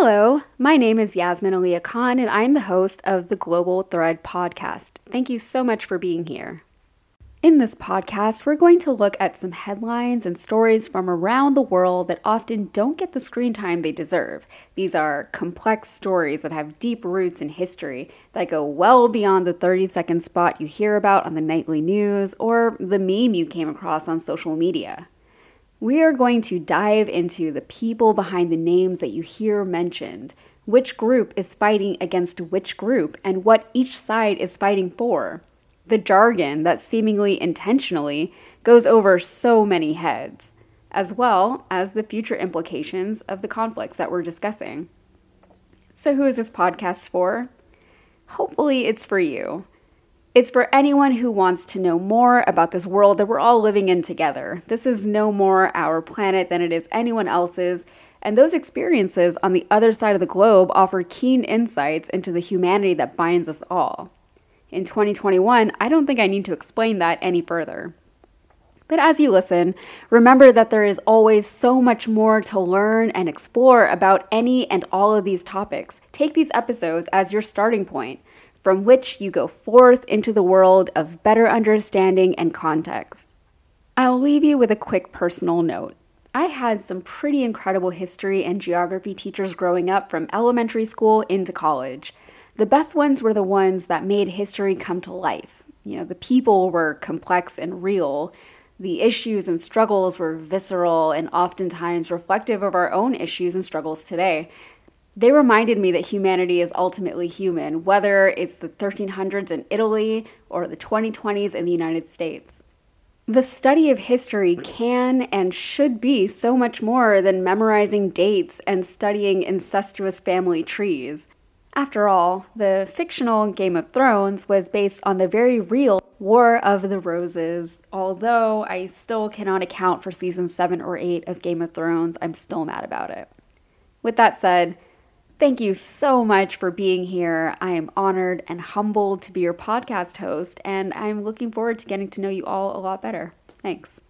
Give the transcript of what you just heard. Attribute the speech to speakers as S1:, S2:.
S1: Hello, my name is Yasmin Aliyah Khan, and I'm the host of the Global Thread podcast. Thank you so much for being here. In this podcast, we're going to look at some headlines and stories from around the world that often don't get the screen time they deserve. These are complex stories that have deep roots in history that go well beyond the 30 second spot you hear about on the nightly news or the meme you came across on social media. We are going to dive into the people behind the names that you hear mentioned, which group is fighting against which group, and what each side is fighting for the jargon that seemingly intentionally goes over so many heads, as well as the future implications of the conflicts that we're discussing. So, who is this podcast for? Hopefully, it's for you. It's for anyone who wants to know more about this world that we're all living in together. This is no more our planet than it is anyone else's, and those experiences on the other side of the globe offer keen insights into the humanity that binds us all. In 2021, I don't think I need to explain that any further. But as you listen, remember that there is always so much more to learn and explore about any and all of these topics. Take these episodes as your starting point, from which you go forth into the world of better understanding and context. I'll leave you with a quick personal note. I had some pretty incredible history and geography teachers growing up from elementary school into college. The best ones were the ones that made history come to life. You know, the people were complex and real. The issues and struggles were visceral and oftentimes reflective of our own issues and struggles today. They reminded me that humanity is ultimately human, whether it's the 1300s in Italy or the 2020s in the United States. The study of history can and should be so much more than memorizing dates and studying incestuous family trees. After all, the fictional Game of Thrones was based on the very real War of the Roses. Although I still cannot account for season 7 or 8 of Game of Thrones, I'm still mad about it. With that said, thank you so much for being here. I am honored and humbled to be your podcast host, and I'm looking forward to getting to know you all a lot better. Thanks.